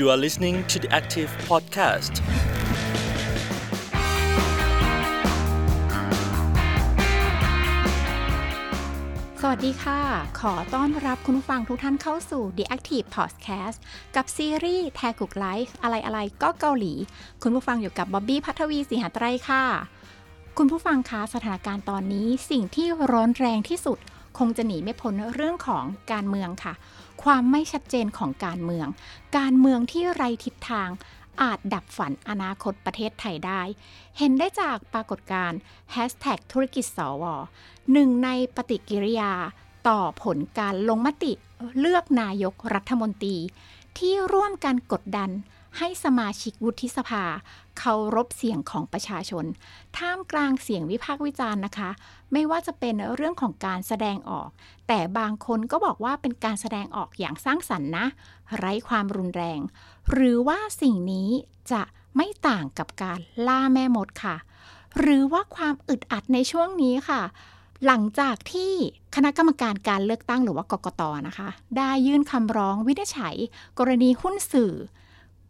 You are listening to the Active Podcast. สวัสดีค่ะ ขอต้อนรับคุณผู้ฟังทุกท่านเข้าสู่ The Active Podcast กับซีรีส์แทกุกไลฟ์อะไรอะไรก็เกาหลี คุณผู้ฟังอยู่กับบ๊อบบี้พัทวีสีหาไตรค่ะ คุณผู้ฟังคะสถานการณ์ตอนนี้สิ่งที่ร้อนแรงที่สุด คงจะหนีไม่พ้นเรื่องของการเมืองค่ะ ความไม่ชัดเจนของการเมือง การเมืองที่ไรทิศทางอาจดับฝันอนาคตประเทศไทยได้ เห็นได้จากปรากฏการณ์ Hashtag ธุรกิจสวหนึ่งในปฏิกิริยาต่อผลการลงมติเลือกนายกรัฐมนตรี ที่ร่วมกันกดดัน ให้สมาชิกวุฒิสภาเคารพเสียงของประชาชน ท่ามกลางเสียงวิพากษ์วิจารณ์นะคะ ไม่ว่าจะเป็นเรื่องของการแสดงออก แต่บางคนก็บอกว่าเป็นการแสดงออกอย่างสร้างสรรค์นะ ไร้ความรุนแรง หรือว่าสิ่งนี้จะไม่ต่างกับการล่าแม่มดค่ะ หรือว่าความอึดอัดในช่วงนี้ค่ะ หลังจากที่คณะกรรมการการเลือกตั้งหรือว่ากกตนะคะ ได้ยื่นคำร้องวินิจฉัย กรณีหุ้นสื่อ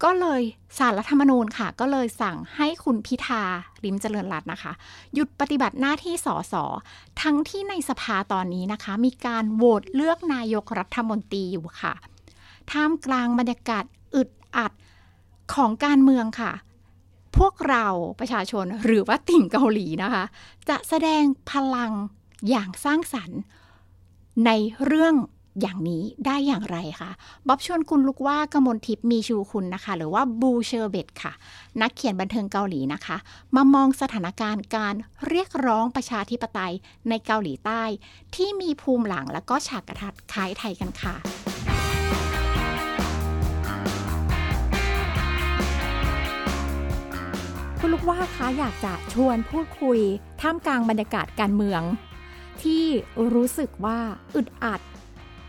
ก็เลยสารรัฐธรรมนูญค่ะ ก็เลยสั่งให้คุณพิธาริมเจริญรัตน์นะคะ หยุดปฏิบัติหน้าที่สสทั้งที่ในสภาตอนนี้นะคะ มีการโหวตเลือกนายกรัฐมนตรีอยู่ค่ะ ท่ามกลางบรรยากาศอึดอัดของการเมืองค่ะ พวกเราประชาชนหรือว่าติ่งเกาหลีนะคะ จะแสดงพลังอย่างสร้างสรรค์ ในเรื่อง อย่างนี้ได้อย่างไรคะบ๊อบชวนคุณลูกว่ากมลทิพย์มีชูคุณนะคะ หรือว่าบูเชอร์เบตค่ะ นักเขียนบันเทิงเกาหลีนะคะ มามองสถานการณ์การเรียกร้องประชาธิปไตยในเกาหลีใต้ ที่มีภูมิหลังและก็ฉากกระทัดคล้ายไทยกันค่ะคุณลูกว่าคะอยากจะชวนพูดคุย ท่ามกลางบรรยากาศการเมือง ที่รู้สึกว่าอึดอัด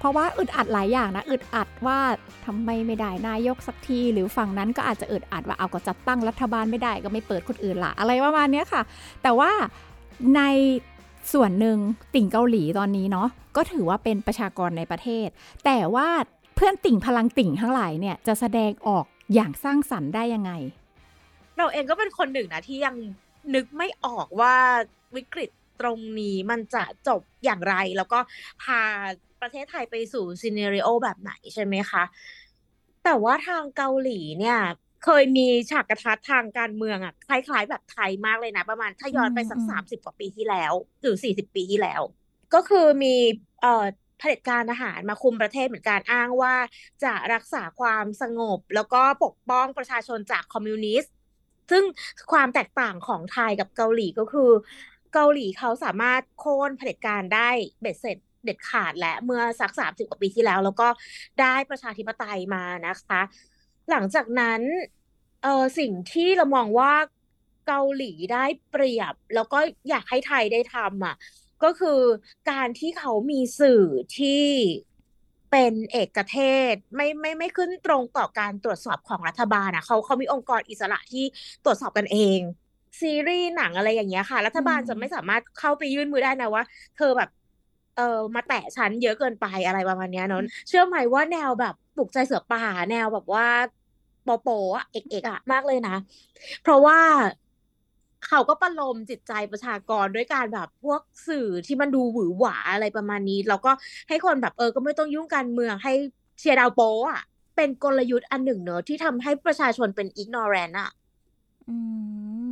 เพราะว่าอึดอัดหลายอย่างนะอึดอัดว่าทำไมไม่ได้นายกสักที หรือฝั่งนั้นก็อาจจะอึดอัดว่าเอาก็จัดตั้งรัฐบาลไม่ได้ก็ไม่เปิดคนอื่นละอะไรประมาณเนี้ยค่ะ แต่ว่าในส่วนหนึ่งติ่งเกาหลีตอนนี้เนาะก็ถือว่าเป็นประชากรในประเทศ แต่ว่าเพื่อนติ่งพลังติ่งทั้งหลายเนี่ยจะแสดงออกอย่างสร้างสรรค์ได้ยังไง เราเองก็เป็นคนหนึ่งนะที่ยังนึกไม่ออกว่าวิกฤตตรงนี้มันจะจบอย่างไรแล้วก็พา ประเทศไทยไปสู่ซีเนริโอแบบไหนใช่ไหมคะ แต่ว่าทางเกาหลีเนี่ย เคยมีฉากกระทัดทางการเมืองอะคล้ายๆ แบบไทยมากเลยนะ ประมาณถ้าย้อนไปสักอืมสามสิบกว่าปีที่แล้ว หรือสี่สิบปีที่แล้ว ก็คือมีเอ่อเผด็จการทหารมาคุมประเทศเหมือนกันอ้างว่าจะรักษาความสงบ แล้วก็ปกป้องประชาชนจากคอมมิวนิสต์ ซึ่งความแตกต่างของไทยกับเกาหลีก็คือ เกาหลีเขาสามารถโค่นเผด็จการได้เบ็ดเสร็จ เด็ดขาดและเมื่อสักสามสิบกว่าปีที่แล้ว แล้วก็ได้ประชาธิปไตยมานะคะ หลังจากนั้นเออสิ่งที่เรามองว่าเกาหลีได้เปรียบ แล้วก็อยากให้ไทยได้ทำอะก็คือการที่เขามีสื่อที่เป็นเอกเทศไม่ไม่ไม่ขึ้นตรงต่อการตรวจสอบของรัฐบาลอะเขาเขามีองค์กรอิสระที่ตรวจสอบกันเอง ซีรีส์หนังอะไรอย่างเงี้ยค่ะ รัฐบาลจะไม่สามารถเข้าไปยื่นมือได้นะว่า เธอแบบ เออมาแตะฉันเยอะเกินไปอะไรประมาณเนี้ยเนอะเชื่อไหมว่าแนวแบบปลุกใจเสือป่า แนวแบบว่าโปโปอะเอกเอกอะมากเลยนะ เพราะว่าเขาก็ประโลมจิตใจประชากรด้วยการแบบพวกสื่อที่มันดูหวือหวาอะไรประมาณนี้ แล้วก็ให้คนแบบเออก็ไม่ต้องยุ่งการเมืองให้เชียร์ดาวโปอะเป็นกลยุทธ์อันหนึ่งเนอะที่ทำให้ประชาชนเป็น ignorant อะอื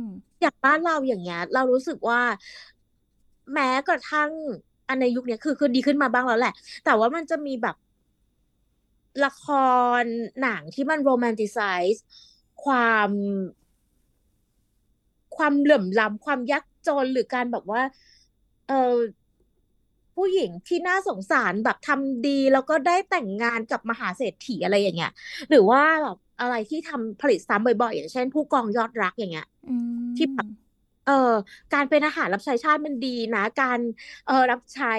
มอย่างบ้านเราอย่างเงี้ย เรารู้สึกว่า แม้กระทั่ง อันในยุคนี้คือคือดีขึ้นมาบ้างแล้วแหละ แต่ว่ามันจะมีแบบละครหนังที่มันโรแมนติไซส์ความ ความเหลื่อมล้ำความยากจนหรือการแบบว่า เออผู้หญิงที่น่าสงสารแบบทำดีแล้วก็ได้แต่งงานกับมหาเศรษฐีอะไรอย่างเงี้ย หรือว่าแบบอะไรที่ทำผลิตซ้ำบ่อยๆ อย่างเช่น ผู้กองยอดรักอย่างเงี้ยที่แบบ เออการเป็นอาหารรับใช้ชาติมันดีนะ การเออรับใช้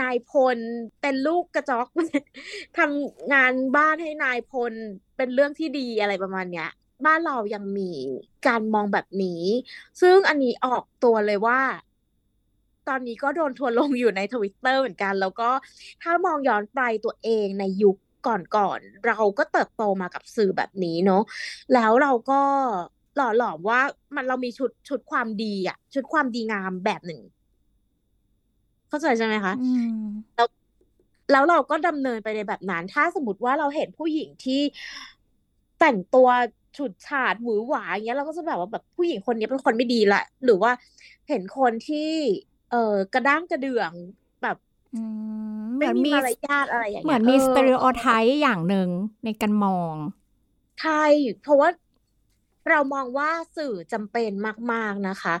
นายพลเป็นลูกกระจอกทำงานบ้านให้นายพลเป็นเรื่องที่ดีอะไรประมาณเนี้ยบ้านเรายังมีการมองแบบนี้ ซึ่งอันนี้ออกตัวเลยว่า ตอนนี้ก็โดนทัวลงอยู่ในทวิตเตอร์เหมือนกัน แล้วก็ถ้ามองย้อนไปตัวเองในยุคก่อนๆเราก็เติบโตมากับสื่อแบบนี้เนาะแล้วเราก็ หล่อหลอมว่ามันเรามีชุดชุดความดีอะชุดความดีงามแบบหนึ่ง เข้าใจใช่ไหมคะอืมแล้วแล้วเราก็ดำเนินไปในแบบนั้น ถ้าสมมติว่าเราเห็นผู้หญิงที่แต่งตัวฉูดฉาดหวือหวาอย่างเงี้ยเราก็จะแบบว่าแบบผู้หญิงคนนี้เป็นคนไม่ดีละ หรือว่าเห็นคนที่ เออกระด้างกระเดื่องแบบอืมเหไม่มือนมีมีมารยาทอะไรอย่างเหมืเงี้อยนมีเอสอเตอริโอไทป์อย่างหนึ่งในการมองใช่เพราะว่า เรามองว่าสื่อจำเป็นมาก ๆนะคะ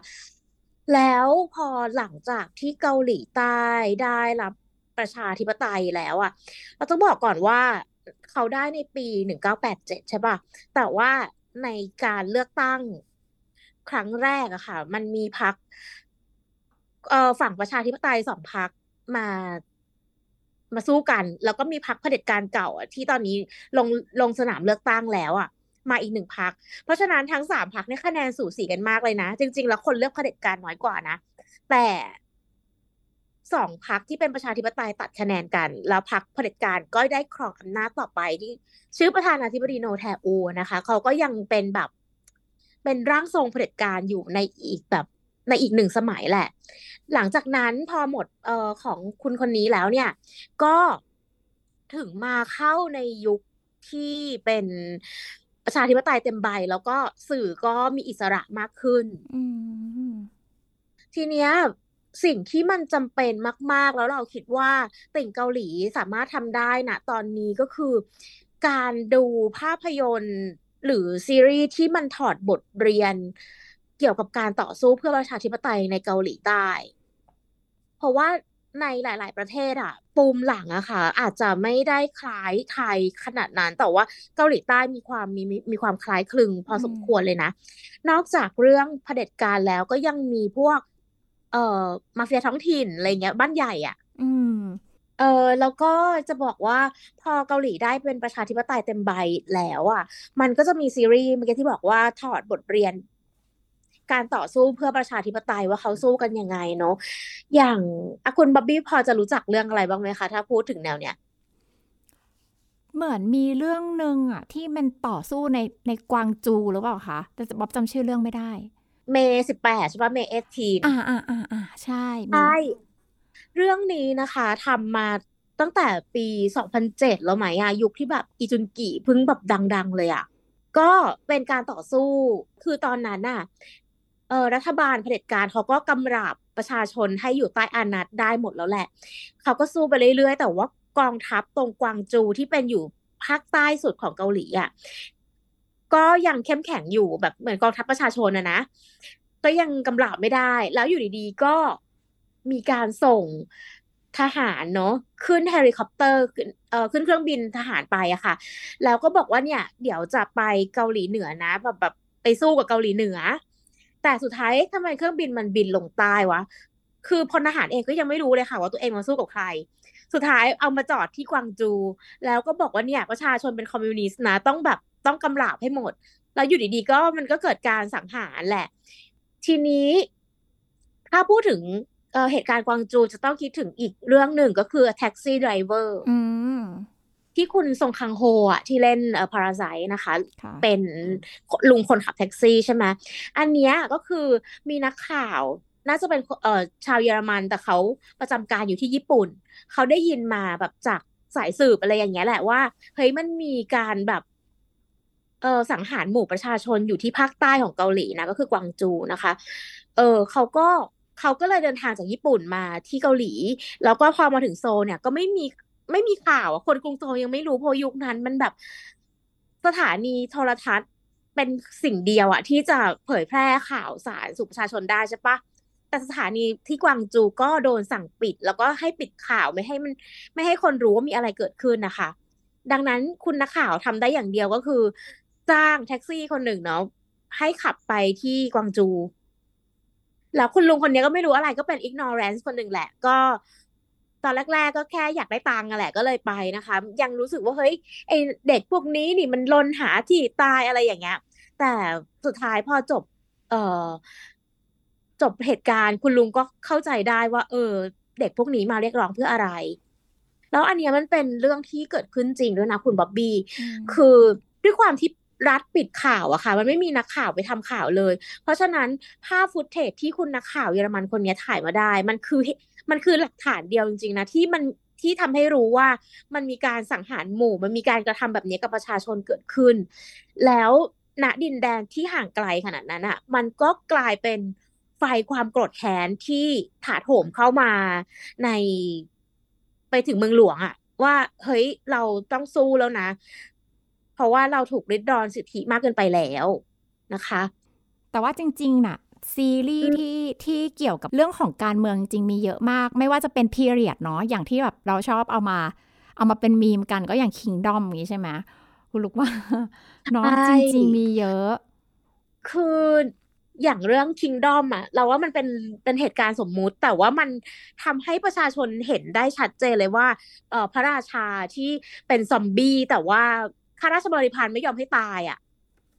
แล้วพอหลังจากที่เกาหลีใต้ได้รับประชาธิปไตยแล้วอะเราต้องบอกก่อนว่าเขาได้ในปีหนึ่งเก้าแปดเจ็ดใช่ป่ะ แต่ว่าในการเลือกตั้งครั้งแรกอะค่ะ มันมีพรรคเอ่อฝั่งประชาธิปไตยสองพรรคมามาสู้กัน แล้วก็มีพรรคเผด็จการเก่าที่ตอนนี้ลงลงสนามเลือกตั้งแล้วอะ มาอีกหนึ่งพรรคเพราะฉะนั้นทั้งสามพรรคเนี่ยคะแนนสูสีกันมากเลยนะ จริง ๆ แล้วคนเลือกเผด็จการน้อยกว่านะ แต่สองพรรคที่เป็นประชาธิปไตยตัดคะแนนกัน แล้วพรรคเผด็จการก็ได้ครองอำนาจต่อไปที่ ชื่อประธานาธิบดีโนแทอูนะคะ เขาก็ยังเป็นแบบเป็นร่างทรงเผด็จการอยู่ในอีกแบบในอีกหนึ่งสมัยแหละ หลังจากนั้นพอหมดเอ่อของคุณคนนี้แล้วเนี่ย ก็ถึงมาเข้าในยุคที่เป็น ประชาธิปไตยเต็มใบ แล้วก็สื่อก็มีอิสระมากขึ้นอืมทีเนี้ยสิ่งที่มันจำเป็นมาก ๆ แล้วเราคิดว่าติ่งเกาหลีสามารถทำได้นะตอนนี้ก็คือ การดูภาพยนตร์หรือซีรีส์ที่มันถอดบทเรียนเกี่ยวกับการต่อสู้เพื่อประชาธิปไตยในเกาหลีใต้ เพราะว่า ในหลาย ๆ ประเทศอะปูมหลังอะค่ะ อาจจะไม่ได้คล้ายไทยขนาดนั้น แต่ว่าเกาหลีใต้มีความมีมีมีความคล้ายคลึงพอสมอืมควรเลยนะ นอกจากเรื่องเผด็จการแล้วก็ยังมีพวก เอ่อมาเฟียท้องถิ่นอะไรเงี้ยบ้านใหญ่อะอืมเออแล้วก็จะบอกว่าพอเกาหลีได้เป็นประชาธิปไตยเต็มใบแล้วอะ มันก็จะมีซีรีส์เมื่อกี้ที่บอกว่าถอดบทเรียน การต่อสู้เพื่อประชาธิปไตยว่าเขาสู้กันยังไงเนาะอย่างอะคุณบ๊อบบี้พอจะรู้จักเรื่องอะไรบ้างไหมคะ ถ้าพูดถึงแนวเนี้ยเหมือนมีเรื่องหนึ่งอะที่มันต่อสู้ในในกวางจูหรือเปล่าคะแต่บ๊อบจำชื่อเรื่องไม่ได้ เมย์สิบแปดใช่ปะเมย์เอทีนอ่าอ่าอ่าอ่าใช่มีใช่เรื่องนี้นะคะทำมาตั้งแต่ปีสองพันเจ็ดแล้วไหมอะยุคที่แบบอีจุนกิเพิ่งแบบดัง ๆ เลยอะก็เป็นการต่อสู้คือตอนนั้นน่ะ เออรัฐบาลเผด็จการเขาก็กำราบประชาชนให้อยู่ใต้อานัตได้หมดแล้วแหละ เขาก็สู้ไปเรื่อยๆ แต่ว่ากองทัพตรงกวางจูที่เป็นอยู่ภาคใต้สุดของเกาหลีอะก็ยังเข้มแข็งอยู่แบบเหมือนกองทัพประชาชนนะนะก็ยังกำราบไม่ได้ แล้วอยู่ดีๆก็มีการส่งทหารเนาะขึ้นเฮลิคอปเตอร์ขึ้นเอ่อขึ้นเครื่องบินทหารไปอะค่ะ แล้วก็บอกว่าเนี่ย เดี๋ยวจะไปเกาหลีเหนือนะแบบแบบไปสู้กับเกาหลีเหนือ แต่สุดท้ายทำไมเครื่องบินมันบินลงใต้วะ คือพลทหารเองก็ยังไม่รู้เลยค่ะ ว่าตัวเองมาสู้กับใคร สุดท้ายเอามาจอดที่กวางจู แล้วก็บอกว่าเนี่ยประชาชนเป็นคอมมิวนิสต์นะ ต้องแบบต้องกำราบให้หมด แล้วอยู่ดีๆก็มันก็เกิดการสังหารแหละ ทีนี้ถ้าพูดถึงเหตุการณ์กวางจูจะต้องคิดถึงอีกเรื่องหนึ่งก็คือแท็กซี่ไดรเวอร์อื ที่คุณซงคังโฮอะที่เล่นเอ่อ Parasite นะคะค่ะเป็นลุงคนขับแท็กซี่ใช่ไหมอันเนี้ยก็คือมีนักข่าวน่าจะเป็นเอ่อชาวเยอรมันแต่เขาประจำการอยู่ที่ญี่ปุ่น เขาได้ยินมาแบบจากสายสืบอะไรอย่างเงี้ยแหละว่าเฮ้ยมันมีการแบบเออสังหารหมู่ประชาชนอยู่ที่ภาคใต้ของเกาหลีนะก็คือกวางจูนะคะ เออเขาก็เขาก็เลยเดินทางจากญี่ปุ่นมาที่เกาหลี แล้วก็พอมาถึงโซลเนี่ยก็ไม่มี ไม่มีข่าวอะคนกรุงโซลยังไม่รู้เพราะยุคนั้นมันแบบสถานีโทรทัศน์เป็นสิ่งเดียวอะที่จะเผยแพร่ข่าวสารสู่ประชาชนได้ใช่ปะแต่สถานีที่กวางจูก็โดนสั่งปิด แล้วก็ให้ปิดข่าวไม่ให้มัน ไม่ให้คนรู้ว่ามีอะไรเกิดขึ้นนะคะ ดังนั้นคุณนักข่าวทำได้อย่างเดียวก็คือ จ้างแท็กซี่คนหนึ่งเนาะให้ขับไปที่กวางจู แล้วคุณลุงคนนี้ก็ไม่รู้อะไรก็เป็น ignorance คนหนึ่งแหละ ก็ ตอนแรกๆก็แค่อยากได้ตังค์อะแหละก็เลยไปนะคะ ยังรู้สึกว่าเฮ้ยไอเด็กพวกนี้นี่มันลนหาที่ตายอะไรอย่างเงี้ย แต่สุดท้ายพอจบ เอ่อ จบเหตุการณ์คุณลุงก็เข้าใจได้ว่า เออ เด็กพวกนี้มาเรียกร้องเพื่ออะไร แล้วอันเนี้ยมันเป็นเรื่องที่เกิดขึ้นจริงด้วยนะคุณบ๊อบบี้อืมคือด้วยความที่รัฐปิดข่าวอะค่ะ มันไม่มีนักข่าวไปทำข่าวเลย เพราะฉะนั้นภาพฟุตเทจที่คุณนักข่าวเยอรมันคนนี้ถ่ายมาได้ มันคือ มันคือหลักฐานเดียวจริงๆนะที่มันที่ทำให้รู้ว่ามันมีการสังหารหมู่ มันมีการกระทำแบบนี้กับประชาชนเกิดขึ้น แล้วณดินแดนที่ห่างไกลขนาดนั้นอะมันก็กลายเป็นไฟความโกรธแค้นที่ถาโถมเข้ามาในไปถึงเมืองหลวงอะว่าเฮ้ยเราต้องสู้แล้วนะ เพราะว่าเราถูกริดรอนสิทธิมากเกินไปแล้วนะคะ แต่ว่าจริงๆน่ะ ซีรีส์ที่ที่เกี่ยวกับเรื่องของการเมืองจริงมีเยอะมาก ไม่ว่าจะเป็นพีเรียดเนาะอย่างที่แบบเราชอบเอามา เอามาเป็นมีมกันก็อย่างคิงดอมอย่างนี้ใช่ไหมคุณลูกว่าเนาะใช่จริงๆมีเยอะ คืออย่างเรื่อง Kingdom อะเราว่ามันเป็นเป็นเหตุการณ์สมมุติ แต่ว่ามันทำให้ประชาชนเห็นได้ชัดเจนเลยว่าเอ่อพระราชาที่เป็นซอมบี้แต่ว่าข้าราชบริพารไม่ยอมให้ตายอะ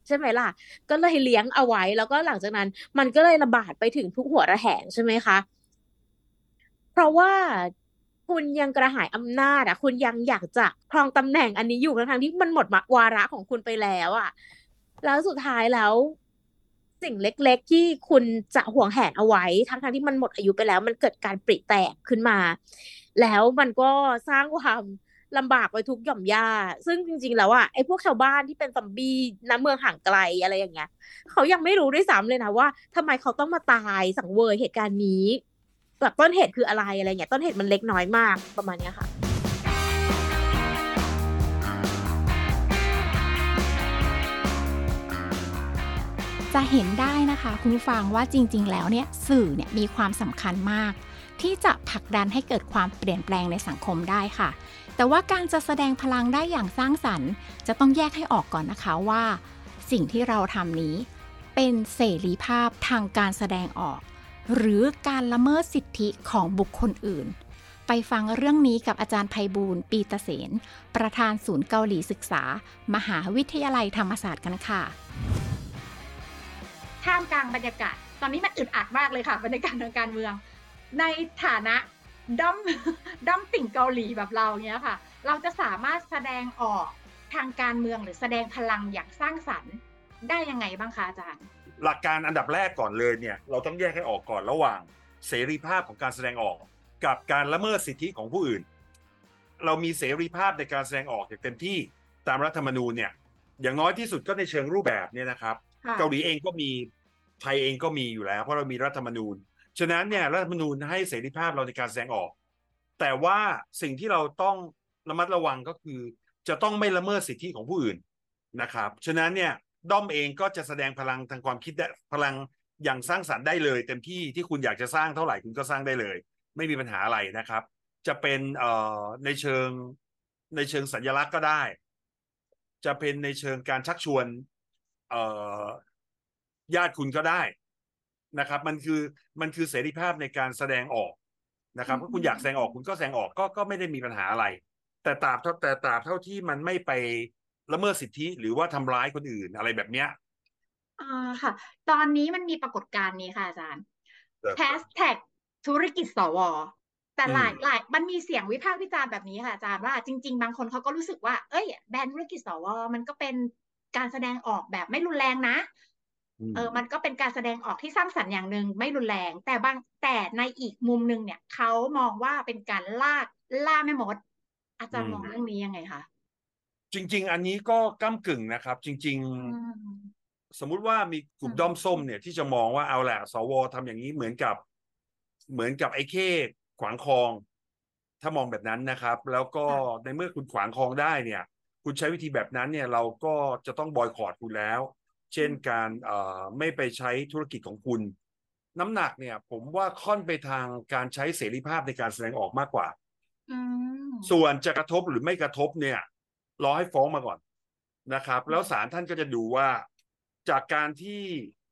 ใช่ไหมล่ะ ก็เลยเลี้ยงเอาไว้ แล้วก็หลังจากนั้น มันก็เลยระบาดไปถึงทุกหัวระแหงใช่ไหมคะเพราะว่าคุณยังกระหายอำนาจอะ คุณยังอยากจะครองตำแหน่งอันนี้อยู่ทั้งๆที่มันหมดวาระของคุณไปแล้วอะ แล้วสุดท้ายแล้ว สิ่งเล็ก ๆ ที่คุณจะห่วงแหนเอาไว้ ทั้งๆที่มันหมดอายุไปแล้ว มันเกิดการปริแตกขึ้นมา แล้วมันก็สร้างความ ลำบากไปทุกหย่อมย่าซึ่งจริง ๆ แล้วอะไอ้พวกชาวบ้านที่เป็นซอมบี้ณเมืองห่างไกลอะไรอย่างเงี้ย เขายังไม่รู้ด้วยซ้ำเลยนะว่าทำไมเขาต้องมาตายสังเวยเหตุการณ์นี้แบบต้นเหตุคืออะไรอะไรเงี้ย ต้นเหตุมันเล็กน้อยมากประมาณเนี้ยค่ะจะเห็นได้นะคะคุณผู้ฟังว่าจริง ๆ แล้วเนี่ยสื่อเนี่ยมีความสำคัญมาก ที่จะผลักดันให้เกิดความเปลี่ยนแปลงในสังคมได้ค่ะ แต่ว่าการจะแสดงพลังได้อย่างสร้างสรรค์ จะต้องแยกให้ออกก่อนนะคะว่า สิ่งที่เราทำนี้ เป็นเสรีภาพทางการแสดงออก หรือการละเมิดสิทธิของบุคคลอื่น ไปฟังเรื่องนี้กับอาจารย์ไพบูลย์ปีเตเสน ประธานศูนย์เกาหลีศึกษา มหาวิทยาลัยธรรมศาสตร์กันค่ะท่ามกลางบรรยากาศ ตอนนี้มันอึดอัดมากเลยค่ะบรรยากาศทางการเมือง ในฐานะ ด้อมด้อมติ่งเกาหลีแบบเราเนี้ยค่ะ เราจะสามารถแสดงออกทางการเมืองหรือแสดงพลังอย่างสร้างสรรค์ได้ยังไงบ้างคะอาจารย์ หลักการอันดับแรกก่อนเลยเนี่ยเราต้องแยกให้ออกก่อนระหว่างเสรีภาพของการแสดงออก กับการละเมิดสิทธิของผู้อื่น เรามีเสรีภาพในการแสดงออกอย่างเต็มที่ตามรัฐธรรมนูญเนี่ยอย่างน้อยที่สุดก็ในเชิงรูปแบบเนี่ยนะครับค่ะเกาหลีเองก็มีไทยเองก็มีอยู่แล้ว เพราะเรามีรัฐธรรมนูญ ฉะนั้นเนี่ยรัฐธรรมนูญให้เสรีภาพเราในการแสดงออก แต่ว่าสิ่งที่เราต้องระมัดระวังก็คือ จะต้องไม่ละเมิดสิทธิของผู้อื่นนะครับ ฉะนั้นเนี่ยด้อมเองก็จะแสดงพลังทางความคิดได้พลังอย่างสร้างสรรค์ได้เลย เต็มที่ที่คุณอยากจะสร้างเท่าไหร่คุณก็สร้างได้เลย ไม่มีปัญหาอะไรนะครับ จะเป็นเอ่อในเชิงในเชิงสัญลักษณ์ก็ได้ จะเป็นในเชิงการชักชวนเอ่อญาติคุณก็ได้ นะครับ มันคือมันคือเสรีภาพในการแสดงออกนะครับอืมถ้าคุณอยากแสดงออกคุณก็แสดงออกก็ก็ไม่ได้มีปัญหาอะไร แต่ตราบเท่าแต่ตราบเท่าที่มันไม่ไปละเมิดสิทธิหรือว่าทำร้ายคนอื่นอะไรแบบเนี้ยอ่าค่ะ ตอนนี้มันมีปรากฏการณ์นี้ค่ะอาจารย์ครับแฮชแท็กธุรกิจสวแต่หลายอืมหลายมันมีเสียงวิพากษ์วิจารณ์แบบนี้ค่ะอาจารย์ว่าจริง ๆ บางคนเขาก็รู้สึกว่า เอ้ย แบนธุรกิจสวมันก็เป็นการแสดงออกแบบไม่รุนแรงนะม เออมันก็เป็นการแสดงออกที่สร้างสรรค์อย่างหนึ่งไม่รุนแรง แต่บางแต่ในอีกมุมหนึ่งเนี่ยเขามองว่าเป็นการลากล่าแม่มด อาจารย์มองเรื่องนี้ยังไงคะจริง ๆ อันนี้ก็ก้ากึ่งนะครับ จริงอืมๆสมมุติว่ามีกลุ่มอืมด้อมส้มเนี่ยที่จะมองว่าเอาแหละสวทำอย่างนี้เหมือนกับ เหมือนกับไอ้เข้ขวางคลอง ถ้ามองแบบนั้นนะครับ แล้วก็ในเมื่อคุณขวางคลองได้เนี่ย คุณใช้วิธีแบบนั้นเนี่ย เราก็จะต้องบอยคอรดคุณแล้ว เช่นการเอ่อไม่ไปใช้ธุรกิจของคุณ น้ำหนักเนี่ย ผมว่าค่อนไปทางการใช้เสรีภาพในการแสดงออกมากกว่าอืมส่วนจะกระทบหรือไม่กระทบเนี่ย รอให้ฟ้องมาก่อนนะครับ แล้วศาลท่านก็จะดูว่า จากการที่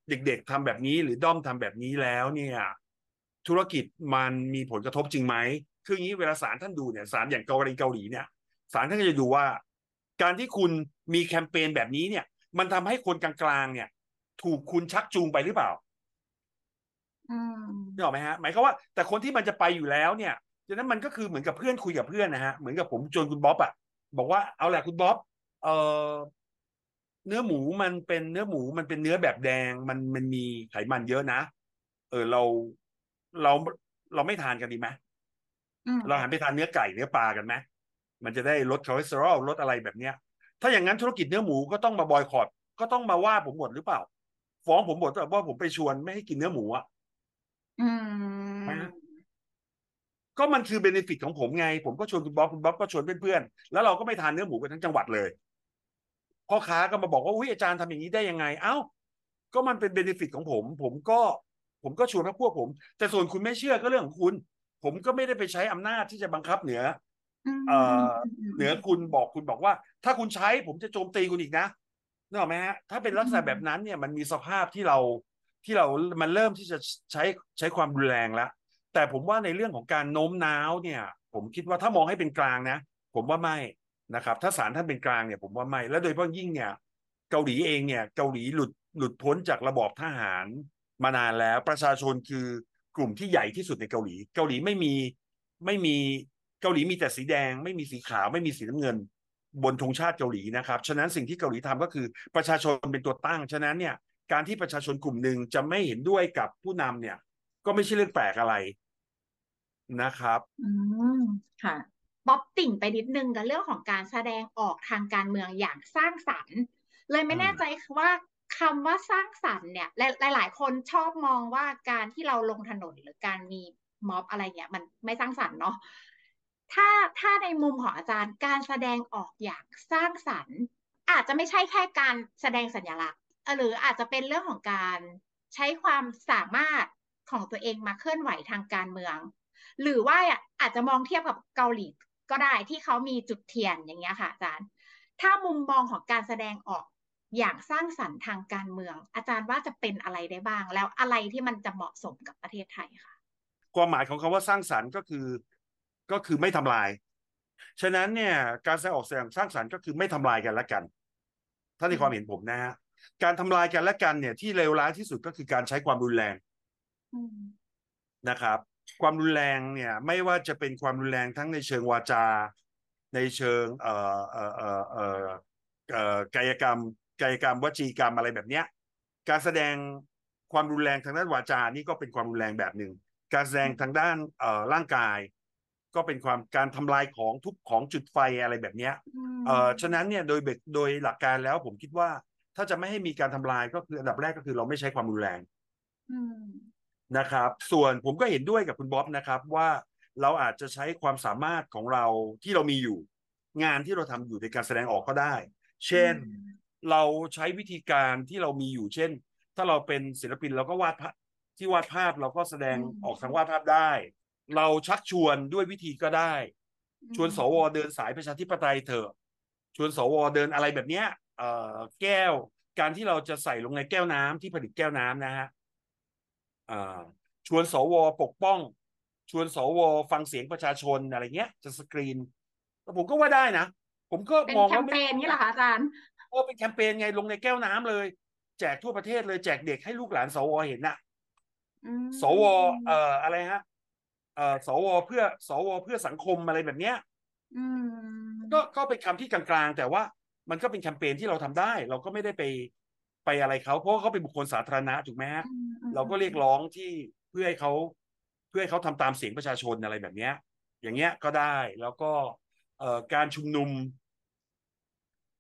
เด็กๆทำแบบนี้หรือด้อมทำแบบนี้แล้วเนี่ย ธุรกิจมันมีผลกระทบจริงไหมคืออย่างนี้เวลาศาลท่านดูเนี่ยศาลอย่างเกาหลีเกาหลีเนี่ยศาลท่านก็จะดูว่า การที่คุณมีแคมเปญแบบนี้เนี่ย มันทำให้คนกลางๆเนี่ย ถูกคุณชักจูงไปหรือเปล่าอืมนึกออกไหมฮะ หมายความว่า แต่คนที่มันจะไปอยู่แล้วเนี่ยฉะนั้นมันก็คือเหมือนกับเพื่อนคุยกับเพื่อนนะฮะ เหมือนกับผมชวนคุณบ๊อบอะบอกว่าเอาแหละคุณบ๊อบเออเนื้อหมูมันเป็นเนื้อหมูมันเป็นเนื้อแบบแดงมันมันมีไขมันเยอะนะ เออเราเราเราไม่ทานกันดีไหมอืมเราหันไปทานเนื้อไก่เนื้อปลากันไหมมันจะได้ลดคอเลสเตอรอลลดอะไรแบบเนี้ย ถ้าอย่างนั้นธุรกิจเนื้อหมูก็ต้องมาบอยคอตก็ต้องมาว่าผมหมดหรือเปล่า ฟ้องผมหมดแต่ว่าผมไปชวนไม่ให้กินเนื้อหมูอะอืมก็มันคือเบนฟิตของผมไง ผมก็ชวนคุณบ๊อบคุณบ๊อบก็ชวนเพื่อนๆแล้วเราก็ไม่ทานเนื้อหมูกันทั้งจังหวัดเลยพ่อค้าก็มาบอกว่าอุ้ยอาจารย์ทำอย่างนี้ได้ยังไง เอ้า ก็มันเป็นเบนฟิตของผม ผมก็ผมก็ชวนพวกผม แต่ส่วนคุณไม่เชื่อก็เรื่องของคุณ ผมก็ไม่ได้ไปใช้อำนาจที่จะบังคับเหนือเอ่อ เหนือคุณบอกคุณบอกว่า ถ้าคุณใช้ผมจะโจมตีคุณอีกนะนึกออกไหมฮะถ้าเป็นลักษณะแบบนั้นเนี่ยมันมีสภาพที่เราที่เรามันเริ่มที่จะใช้ใช้ความรุนแรงแล้วแต่ผมว่าในเรื่องของการโน้มน้าวเนี่ย ผมคิดว่าถ้ามองให้เป็นกลางนะ ผมว่าไม่นะครับ ถ้าศาลท่านเป็นกลางเนี่ยผมว่าไม่และโดยเฉพาะยิ่งเนี่ย เกาหลีเองเนี่ย เกาหลีหลุดหลุดพ้นจากระบอบทหารมานานแล้วประชาชนคือกลุ่มที่ใหญ่ที่สุดในเกาหลี เกาหลีไม่มีไม่มี เกาหลีมีแต่สีแดง ไม่มีสีขาวไม่มีสีน้ำเงิน บนธงชาติเกาหลีนะครับ ฉะนั้นสิ่งที่เกาหลีทำก็คือประชาชนเป็นตัวตั้ง ฉะนั้นเนี่ยการที่ประชาชนกลุ่มหนึ่งจะไม่เห็นด้วยกับผู้นำเนี่ย ก็ไม่ใช่เรื่องแปลกอะไรนะครับ อืมค่ะป๊อปติ่งไปนิดนึงกับเรื่องของการแสดงออกทางการเมืองอย่างสร้างสรรค์ เลยไม่แน่ใจว่าคำว่าสร้างสรรค์เนี่ยหลายหลายๆคนชอบมองว่าการที่เราลงถนนหรือการมีม็อบอะไรเนี่ยมันไม่สร้างสรรค์เนาะ ถ้าถ้าในมุมของอาจารย์การแสดงออกอย่างสร้างสรรค์ อาจจะไม่ใช่แค่การแสดงสัญลักษณ์ หรืออาจจะเป็นเรื่องของการใช้ความสามารถของตัวเองมาเคลื่อนไหวทางการเมือง หรือว่าอาจจะมองเทียบกับเกาหลีก็ได้ที่เขามีจุดเทียนอย่างเงี้ยค่ะอาจารย์ ถ้ามุมมองของการแสดงออกอย่างสร้างสรรค์ทางการเมือง อาจารย์ว่าจะเป็นอะไรได้บ้าง แล้วอะไรที่มันจะเหมาะสมกับประเทศไทยค่ะ ความหมายของคำว่าสร้างสรรค์ก็คือ ก็คือไม่ทำลาย ฉะนั้นเนี่ย การแสดงออกแสดงสร้างสรรค์ก็คือไม่ทำลายกันและกัน ถ้าในความเห็นผมนะฮะการทำลายกันและกันเนี่ย ที่เลวร้ายที่สุดก็คือการใช้ความรุนแรงนะครับ ความรุนแรงเนี่ย ไม่ว่าจะเป็นความรุนแรงทั้งในเชิงวาจา ในเชิง เอ่อเอ่อเอ่อเอ่อเอ่อกายกรรมกายกรรมวจีกรรมอะไรแบบเนี้ย การแสดงความรุนแรงทางด้านวาจานี่ก็เป็นความรุนแรงแบบหนึ่งการแสดงทางด้านเอ่อร่างกาย ก็เป็นความการทำลายของทุบของจุดไฟอะไรแบบเนี้ยเอ่อฉะนั้นเนี่ยโดยเบกโดยหลักการแล้วผมคิดว่าถ้าจะไม่ให้มีการทำลายก็คืออันดับแรกก็คือเราไม่ใช้ความรุนแรงอืมนะครับ ส่วนผมก็เห็นด้วยกับคุณบ๊อบนะครับว่าเราอาจจะใช้ความสามารถของเราที่เรามีอยู่ งานที่เราทำอยู่ในการแสดงออกก็ได้ เช่น เราใช้วิธีการที่เรามีอยู่ เช่น ถ้าเราเป็นศิลปินเราก็วาดภาพที่วาดภาพเราก็แสดงอืมออกทางวาดภาพได้ เราชักชวนด้วยวิธีก็ได้ ชวนสวเดินสายประชาธิปไตยเถอะชวนสวเดินอะไรแบบเนี้ยเอ่อแก้ว การที่เราจะใส่ลงในแก้วน้ำที่ผลิตแก้วน้ำนะฮะอ่าชวนสวปกป้อง ชวนสวฟังเสียงประชาชนอะไรเงี้ย จะสกรีนแล้วผมก็ว่าได้นะผมก็เป็นมองแคว่ามเปไม่ญนี่เหรอคะอาจารย์โอ้เป็นแคมเปญไงลงในแก้วน้ำเลย แจกทั่วประเทศเลยแจกเด็กให้ลูกหลานสวเห็นน่ะอืมสวเอ่ออะไรฮะ เอ่อสวเพื่อสวเพื่อสังคมอะไรแบบเนี้ยอืมก็ก็เป็นคำที่กลางๆ แต่ว่ามันก็เป็นแคมเปญที่เราทำได้ เราก็ไม่ได้ไปไปอะไรเขาเพราะว่าเขาเป็นบุคคลสาธารณะถูกไหมฮะอืมอืมเราก็เรียกร้องที่เพื่อให้เขาเพื่อให้เขาทำตามเสียงประชาชนอะไรแบบเนี้ย อย่างเงี้ยก็ได้แล้วก็เอ่อการชุมนุม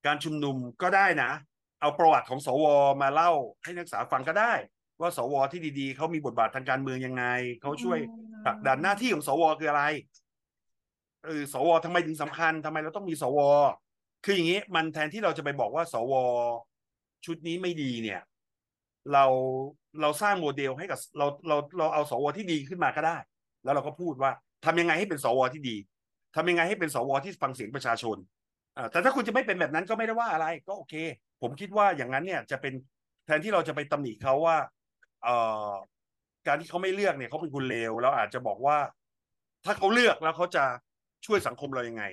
การชุมนุมก็ได้นะ เอาประวัติของสวมาเล่าให้นักศึกษาฟังก็ได้ ว่าสวที่ดีๆเขามีบทบาททางการเมืองยังไงเขาช่วยผลักดันหน้าที่ของสวคืออะไรเออสวทำไมถึงสำคัญทำไมเราต้องมีสว คืออย่างนี้ มันแทนที่เราจะไปบอกว่า สว ชุดนี้ไม่ดีเนี่ย เราเราสร้างโมเดลให้กับเราเราเราเอาสวที่ดีขึ้นมาก็ได้ แล้วเราก็พูดว่าทำยังไงให้เป็นสวที่ดีทำยังไงให้เป็นสวที่ฟังเสียงประชาชนอ่าแต่ถ้าคุณจะไม่เป็นแบบนั้นก็ไม่ได้ว่าอะไร ก็โอเค ผมคิดว่าอย่างนั้นเนี่ยจะเป็นแทนที่เราจะไปตำหนิเขาว่า เอ่อการที่เขาไม่เลือกเนี่ยเขาเป็นคนเลวเราอาจจะบอกว่า ถ้าเขาเลือกแล้วเขาจะช่วยสังคมเรายังไง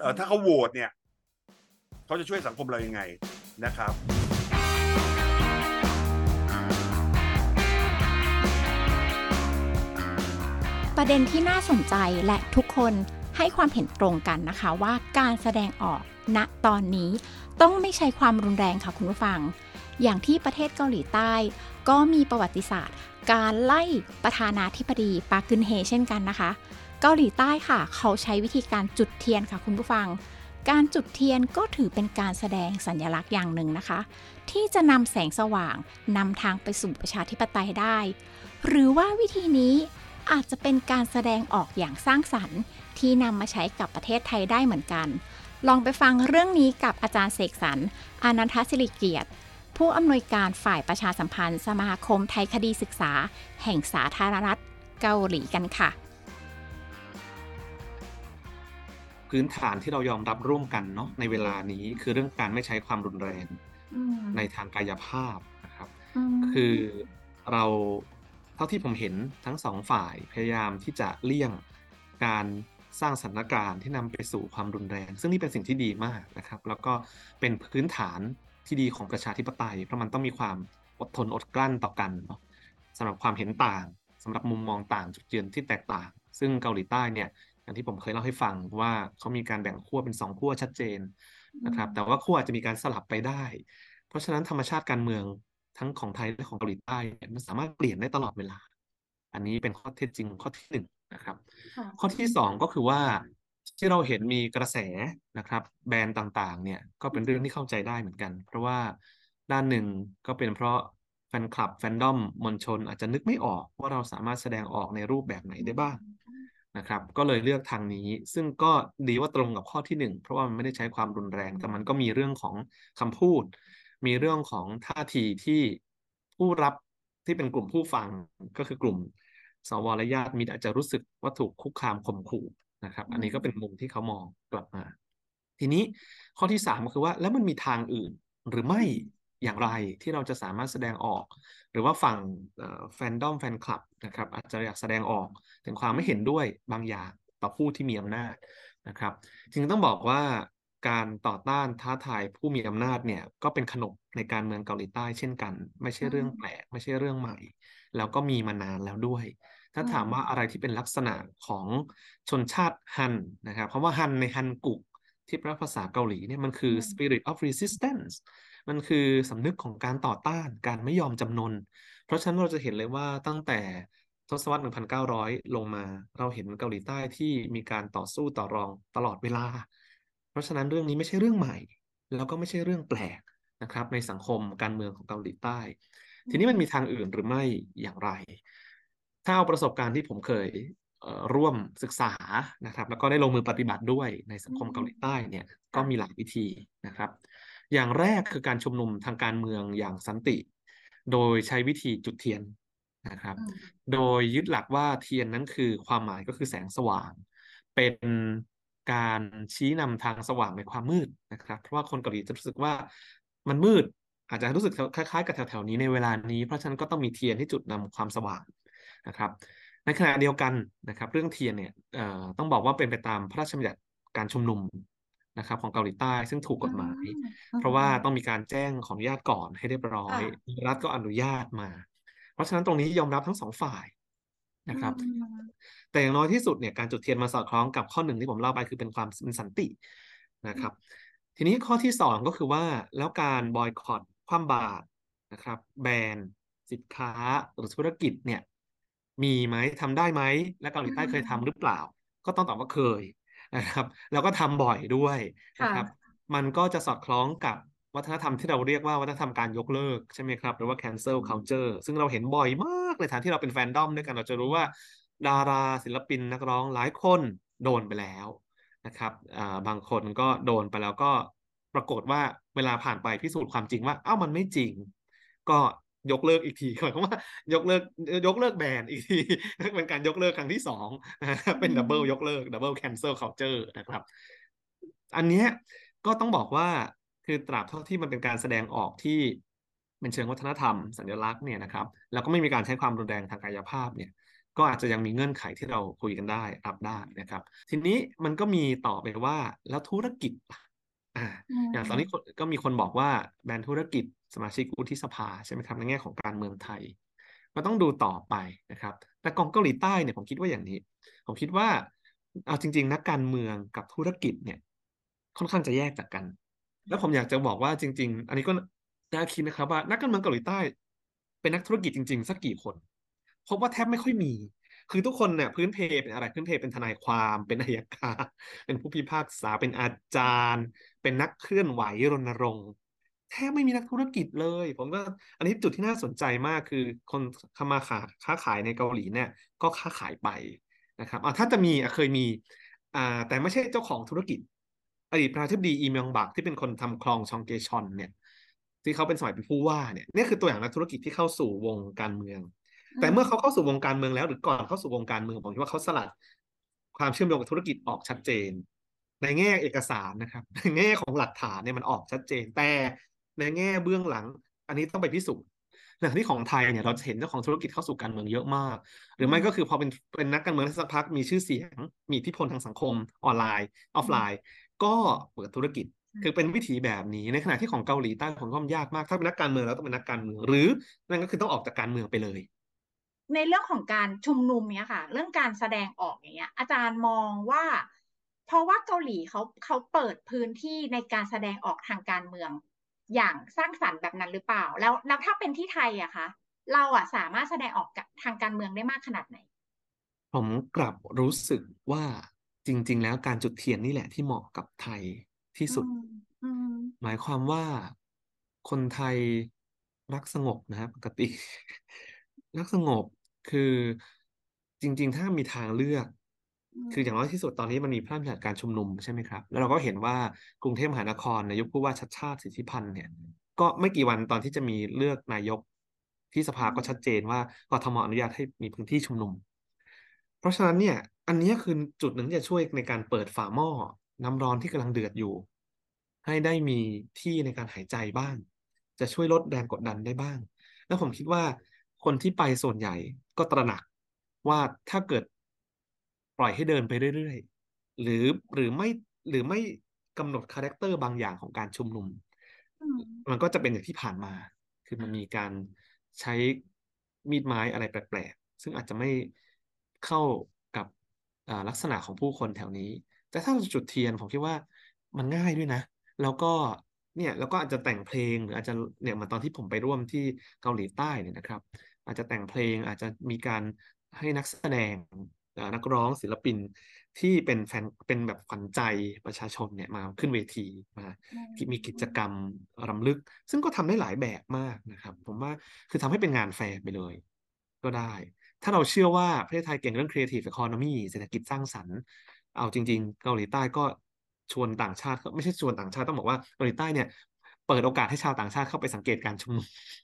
เอ่อถ้าเขาโหวตเนี่ยเขาจะช่วยสังคมเรายังไงนะครับประเด็นที่น่าสนใจและทุกคนให้ความเห็นตรงกันนะคะว่าการแสดงออกณตอนนี้ต้องไม่ใช้ความรุนแรงค่ะคุณผู้ฟัง อย่างที่ประเทศเกาหลีใต้ ก็มีประวัติศาสตร์ การไล่ประธานาธิบดีปากึนเฮเช่นกันนะคะ เกาหลีใต้ค่ะ เขาใช้วิธีการจุดเทียนค่ะคุณผู้ฟัง การจุดเทียนก็ถือเป็นการแสดงสัญลักษณ์อย่างหนึ่งนะคะ ที่จะนำแสงสว่างนำทางไปสู่ประชาธิปไตยได้ หรือว่าวิธีนี้อาจจะเป็นการแสดงออกอย่างสร้างสรรค์ ที่นำมาใช้กับประเทศไทยได้เหมือนกัน ลองไปฟังเรื่องนี้กับอาจารย์เสกสรร อานันทศิริเกียรติ ผู้อำนวยการฝ่ายประชาสัมพันธ์ สมาคมไทยคดีศึกษา แห่งสาธารณรัฐเกาหลีกันค่ะ พื้นฐานที่เรายอมรับร่วมกันเนาะในเวลานี้คือเรื่องการไม่ใช้ความรุนแรงอืมในทางกายภาพนะครับมคือเราเท่าที่ผมเห็นทั้งสองฝ่ายพยายามที่จะเลี่ยงการสร้างสถานการณ์ที่นำไปสู่ความรุนแรง ซึ่งนี่เป็นสิ่งที่ดีมากนะครับ แล้วก็เป็นพื้นฐาน ที่ดีของประชาธิปไตย เพราะมันต้องมีความอดทนอดกลั้นต่อกันเนาะสำหรับความเห็นต่างสำหรับมุมมองต่างจุดยืนที่แตกต่าง ซึ่งเกาหลีใต้เนี่ยอย่างที่ผมเคยเล่าให้ฟังว่าเขามีการแบ่งขั้วเป็นสองขั้วชัดเจนนะครับ แต่ว่าขั้วอาจจะมีการสลับไปได้ เพราะฉะนั้นธรรมชาติการเมืองทั้งของไทยและของเกาหลีใต้เนี่ยมันสามารถเปลี่ยนได้ตลอดเวลา อันนี้เป็นข้อเท็จจริงข้อที่หนึ่งนะครับค่ะข้อที่สองก็คือว่า ที่เราเห็นมีกระแสนะครับ แบรนด์ต่างๆ เนี่ยก็เป็นเรื่องที่เข้าใจได้เหมือนกัน เพราะว่าด้านหนึ่งก็เป็นเพราะแฟนคลับแฟนดอมมวลชนอาจจะนึกไม่ออกว่าเราสามารถแสดงออกในรูปแบบไหนได้บ้างนะครับ ก็เลยเลือกทางนี้ซึ่งก็ดีว่าตรงกับข้อที่หนึ่งเพราะว่ามันไม่ได้ใช้ความรุนแรง แต่มันก็มีเรื่องของคำพูด มีเรื่องของท่าทีที่ผู้รับที่เป็นกลุ่มผู้ฟังก็คือกลุ่มสวและญาติมิตรอาจจะรู้สึกว่าถูกคุกคามข่มขู่ นะครับ อันนี้ก็เป็นมุมที่เขามองกลับมา ทีนี้ข้อที่สามก็คือว่าแล้วมันมีทางอื่นหรือไม่อย่างไรที่เราจะสามารถแสดงออก หรือว่าฝั่งแฟนดอมแฟนคลับนะครับอาจจะอยากแสดงออกถึงความไม่เห็นด้วยบางอย่างต่อผู้ที่มีอำนาจนะครับจริงๆต้องบอกว่าการต่อต้านท้าทายผู้มีอำนาจเนี่ยก็เป็นขนบในการเมืองเกาหลีใต้เช่นกัน ไม่ใช่เรื่องแปลกไม่ใช่เรื่องใหม่ แล้วก็มีมานานแล้วด้วย ถ้าถามว่าอะไรที่เป็นลักษณะของชนชาติฮันนะครับเพราะว่าฮันในฮันกุกที่แปลภาษาเกาหลีเนี่ยมันคือ spirit of resistance มันคือสำนึกของการต่อต้านการไม่ยอมจำนน เพราะฉะนั้นเราจะเห็นเลยว่าตั้งแต่ทศวรรษ 1900 ลงมา เราเห็นเกาหลีใต้ที่มีการต่อสู้ต่อรองตลอดเวลา เพราะฉะนั้นเรื่องนี้ไม่ใช่เรื่องใหม่ แล้วก็ไม่ใช่เรื่องแปลกนะครับ ในสังคมการเมืองของเกาหลีใต้ ทีนี้มันมีทางอื่นหรือไม่อย่างไร ถ้าเอาประสบการณ์ที่ผมเคยเอ่อร่วมศึกษานะครับ แล้วก็ได้ลงมือปฏิบัติด้วยในสังคมเกาหลีใต้เนี่ยก็มีหลายวิธีนะครับ อย่างแรกคือการชุมนุมทางการเมืองอย่างสันติ โดยใช้วิธีจุดเทียนนะครับอืมโดยยึดหลักว่าเทียนนั้นคือความหมายก็คือแสงสว่าง เป็นการชี้นำทางสว่างในความมืดนะครับ เพราะว่าคนเกาหลีจะรู้สึกว่ามันมืด อาจจะรู้สึกคล้ายๆ กับแถวๆนี้ในเวลานี้ เพราะฉะนั้นก็ต้องมีเทียนที่จุดนำความสว่าง นะครับ ในขณะเดียวกันนะครับ เรื่องเทียนเนี่ยเอ่อต้องบอกว่าเป็นไปตามพระราชบัญญัติการชุมนุมนะครับของเกาหลีใต้ซึ่งถูกกฎหมายอืมเพราะว่าต้องมีการแจ้งขออนุญาตก่อนให้เรียบร้อย รัฐก็อนุญาตมา เพราะฉะนั้นตรงนี้ยอมรับทั้งสองฝ่ายนะครับอืมแต่อย่างน้อยที่สุดเนี่ยการจุดเทียนมาสอดคล้องกับข้อหนึ่งที่ผมเล่าไปคือเป็นความเป็นสันตินะครับ ทีนี้ข้อที่สองก็คือว่าแล้วการบอยคอตคว่ำบาตรนะครับ แบนสินค้าหรือธุรกิจเนี่ย มีไหมทำได้ไหม และเกาหลีใต้เคยทำหรือเปล่า ก็ต้องตอบว่าเคยนะครับแล้วก็ทำบ่อยด้วยนะครับมันก็จะสอดคล้องกับวัฒนธรรมที่เราเรียกว่าวัฒนธรรมการยกเลิกใช่ไหมครับ หรือว่า cancel culture ซึ่งเราเห็นบ่อยมากในฐานที่เราเป็นแฟนดอมด้วยกันเราจะรู้ว่าดาราศิลปินนักร้องหลายคนโดนไปแล้วนะครับอ่าบางคนก็โดนไปแล้วก็ปรากฏว่าเวลาผ่านไปพิสูจน์ความจริงว่าอ้าวมันไม่จริง ก็ ยกเลิกอีกทีหมายความว่ายกเลิกยกเลิกแบนอีกทีเป็นการยกเลิกครั้งที่สองนะครับเป็น double ยกเลิก double cancel culture นะครับ อันเนี้ยก็ต้องบอกว่าคือตราบเท่าที่มันเป็นการแสดงออกที่เป็นเชิงวัฒนธรรม สัญลักษณ์เนี่ยนะครับ แล้วก็ไม่มีการใช้ความรุนแรงทางกายภาพเนี่ย ก็อาจจะยังมีเงื่อนไขที่เราคุยกันได้รับได้นะครับ ทีนี้มันก็มีต่อไปว่าแล้วธุรกิจล่ะอ่าอย่างตอนนี้คนก็มีคนบอกว่าแบรนด์ธุรกิจ สมาชิกวุฒิสภาใช่ไหมครับในแง่ของการเมืองไทยก็ต้องดูต่อไปนะครับ แต่ของเกาหลีใต้เนี่ยผมคิดว่าอย่างนี้ ผมคิดว่าเอาจริง ๆ นักการเมืองกับธุรกิจเนี่ย ค่อนข้างจะแยกจากกัน แล้วผมอยากจะบอกว่าจริง ๆ อันนี้ก็น่าคิดนะครับว่านักการเมืองเกาหลีใต้ เป็นนักธุรกิจจริง ๆ สักกี่คนพบว่าแทบไม่ค่อยมี คือทุกคนเนี่ยพื้นเพเป็นอะไรพื้นเพเป็นทนายความเป็นอัยการเป็นผู้พิพากษาเป็นอาจารย์ เป็นนักเคลื่อนไหวรณรงค์ แทบไม่มีนักธุรกิจเลย ผมก็อันนี้จุดที่น่าสนใจมากคือคนทำมาค้าค้าขายในเกาหลีเนี่ย ก็ค้าขายไปนะครับอ่าถ้าจะมีอะเคยมีอ่าแต่ไม่ใช่เจ้าของธุรกิจ อดีตประธานาธิบดีอีเมยองบักที่เป็นคนทำคลองชองเกชอนเนี่ย ที่เขาเป็นสมัยเป็นผู้ว่าเนี่ยนี่คือตัวอย่างนักธุรกิจที่เข้าสู่วงการเมือง แต่เมื่อเขาเข้าสู่วงการเมืองแล้ว หรือก่อนเข้าสู่วงการเมืองผมคิดว่าเขาสลัดความเชื่อมโยงกับธุรกิจออกชัดเจนในแง่เอกสารนะครับในแง่ของหลักฐานเนี่ยมันออกชัดเจน แต่ ในแง่เบื้องหลัง อันนี้ต้องไปพิสูจน์อย่างที่ของไทยเนี่ยเราจะเห็นเจ้าของธุรกิจเข้าสู่การเมืองเยอะมาก หรือไม่ก็คือพอเป็นเป็นนักการเมืองสักพักมีชื่อเสียง มีอิทธิพลทางสังคมออนไลน์ ออฟไลน์ ก็เปิดธุรกิจคือเป็นวิถีแบบนี้ในขณะที่ของเกาหลีใต้ผมก็ยากมาก ถ้าเป็นนักการเมืองแล้วต้องเป็นนักการเมือง หรือนั่นก็คือต้องออกจากการเมืองไปเลย ในเรื่องของการชุมนุมเนี้ยค่ะ เรื่องการแสดงออกอย่างเงี้ย อาจารย์มองว่า เพราะว่าเกาหลีเขาเขาเปิดพื้นที่ในการแสดงออกทางการเมือง อย่างสร้างสรรค์แบบนั้นหรือเปล่า แล้วแล้วถ้าเป็นที่ไทยอะคะเราอะสามารถแสดงออกกับทางการเมืองได้มากขนาดไหน ผมกลับรู้สึกว่าจริง ๆ แล้วการจุดเทียนนี่แหละที่เหมาะกับไทยที่สุดอืมอืมหมายความว่าคนไทยรักสงบนะครับปกติ รักสงบคือจริง ๆ ถ้ามีทางเลือก คืออย่างน้อยที่สุดตอนนี้มันมีพระราชบัญญัติการชุมนุมใช่ไหมครับ แล้วเราก็เห็นว่ากรุงเทพมหานครในยุคผู้ว่าชัดชาติสิทธิพันธ์เนี่ย ก็ไม่กี่วันตอนที่จะมีเลือกนายกที่สภาก็ชัดเจนว่ากทมอนุญาตให้มีพื้นที่ชุมนุม เพราะฉะนั้นเนี่ย อันนี้คือจุดหนึ่งที่จะช่วยในการเปิดฝาหม้อน้ำร้อนที่กำลังเดือดอยู่ ให้ได้มีที่ในการหายใจบ้าง จะช่วยลดแรงกดดันได้บ้าง แล้วผมคิดว่าคนที่ไปส่วนใหญ่ก็ตระหนักว่าถ้าเกิด ปล่อยให้เดินไปเรื่อยๆ หรือหรือไม่หรือไม่กำหนด character บางอย่างของการชุมนุมอืมมันก็จะเป็นอย่างที่ผ่านมา คือมันมีการใช้มีดไม้อะไรแปลกๆ ซึ่งอาจจะไม่เข้ากับอ่าลักษณะของผู้คนแถวนี้ แต่ถ้าเราจุดเทียนผมคิดว่ามันง่ายด้วยนะ แล้วก็เนี่ยแล้วก็อาจจะแต่งเพลงหรืออาจจะเนี่ยเหมือนตอนที่ผมไปร่วมที่เกาหลีใต้เนี่ยนะครับ อาจจะแต่งเพลงอาจจะมีการให้นักแสดงอ่า นักร้องศิลปินที่เป็นแฟนเป็นแบบขวัญใจประชาชนเนี่ยมาขึ้นเวทีมาที่มีกิจกรรมรำลึก ซึ่งก็ทำได้หลายแบบมากนะครับ ผมว่าคือทำให้เป็นงานแฟร์ไปเลย ก็ได้ ถ้าเราเชื่อว่าประเทศไทยเก่งเรื่อง creative economy เศรษฐกิจสร้างสรรค์ เอาจริง ๆ เกาหลีใต้ก็ชวนต่างชาติ ไม่ใช่ชวนต่างชาติต้องบอกว่าเกาหลีใต้เนี่ยเปิดโอกาสให้ชาวต่างชาติเข้าไปสังเกตการชุมนุม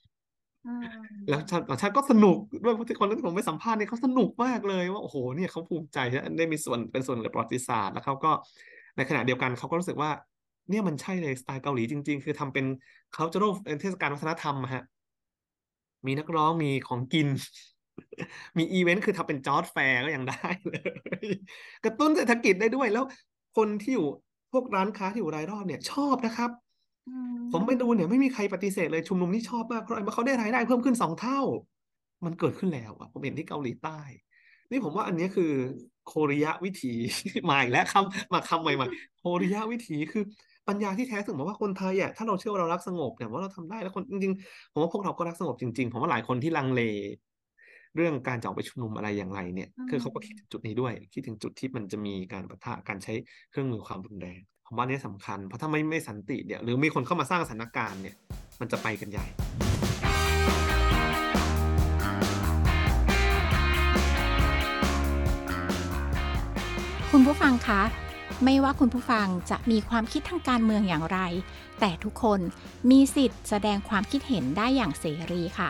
อืม แล้วชาติก็สนุกด้วยทุกคนที่ผมไปสัมภาษณ์เนี่ยเขาสนุกมากเลยว่าโอ้โหเนี่ยเขาภูมิใจที่ได้มีส่วนเป็นส่วนในประวัติศาสตร์แล้วเขาก็ในขณะเดียวกันเขาก็รู้สึกว่า เนี่ยมันใช่เลยสไตล์เกาหลีจริง ๆ คือทำเป็น cultural เป็นเทศกาลวัฒนธรรมฮะมีนักร้องมีของกิน มีอีเวนต์คือทำเป็น Jodd Fairs ก็ยังได้เลยกระตุ้นเศรษฐกิจได้ด้วยแล้วคนที่อยู่พวกร้านค้าที่อยู่รายรอบเนี่ย ชอบนะครับ อืม ผมไปดูเนี่ยไม่มีใครปฏิเสธเลยชุมนุมนี่ชอบมากเพราะอะไรเพราะเขาได้รายได้เพิ่มขึ้นสองเท่า มันเกิดขึ้นแล้วอะผมเห็นที่เกาหลีใต้ นี่ผมว่าอันนี้คือโคริยะวิถี มาอีกแล้วคำมาคำใหม่ๆโคริยะวิถีคือปัญญาที่แท้ถึงบอกว่าคนไทยอะถ้าเราเชื่อว่าเรารักสงบเนี่ยว่าเราทำได้แล้วคนจริงๆผมว่าพวกเราก็รักสงบจริงๆผมว่าหลายคนที่ลังเล เรื่องการจะออกไปชุมนุมอะไรอย่างไรเนี่ยคือเขาก็คิดถึงจุดนี้ด้วย คิดถึงจุดที่มันจะมีการปะทะการใช้เครื่องมือความรุนแรง ผมว่าอันนี้สำคัญ เพราะถ้าไม่ไม่สันติเนี่ยหรือมีคนเข้ามาสร้างสถานการณ์เนี่ยมันจะไปกันใหญ่คุณผู้ฟังคะ ไม่ว่าคุณผู้ฟังจะมีความคิดทางการเมืองอย่างไร แต่ทุกคนมีสิทธิ์แสดงความคิดเห็นได้อย่างเสรีค่ะ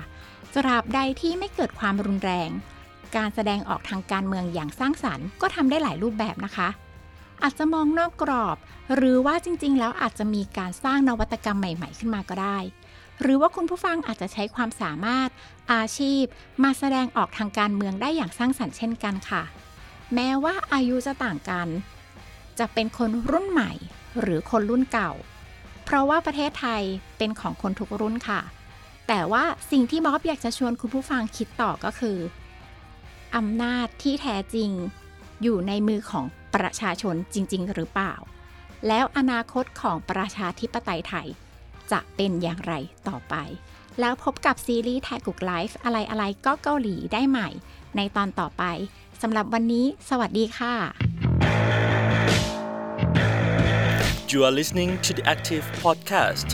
ตราบใดที่ไม่เกิดความรุนแรง การแสดงออกทางการเมืองอย่างสร้างสรรค์ก็ทำได้หลายรูปแบบนะคะ อาจจะมองนอกกรอบ หรือว่าจริง ๆ แล้วอาจจะมีการสร้างนวัตกรรมใหม่ ๆ ขึ้นมาก็ได้ หรือว่าคุณผู้ฟังอาจจะใช้ความสามารถ อาชีพ มาแสดงออกทางการเมืองได้อย่างสร้างสรรค์เช่นกันค่ะ แม้ว่าอายุจะต่างกัน จะเป็นคนรุ่นใหม่ หรือคนรุ่นเก่า เพราะว่าประเทศไทยเป็นของคนทุกรุ่นค่ะ แต่ว่าสิ่งที่บ๊อบอยากจะชวนคุณผู้ฟังคิดต่อก็คืออำนาจที่แท้จริง อยู่ในมือของประชาชนจริง ๆ หรือเปล่า แล้วอนาคตของประชาธิปไตยไทย จะเป็นอย่างไรต่อไป แล้วพบกับซีรีส์แทกุกไลฟ์อะไรๆก็เกาหลีได้ใหม่ ในตอนต่อไปสำหรับวันนี้ สวัสดีค่ะ You are listening to the Active Podcast.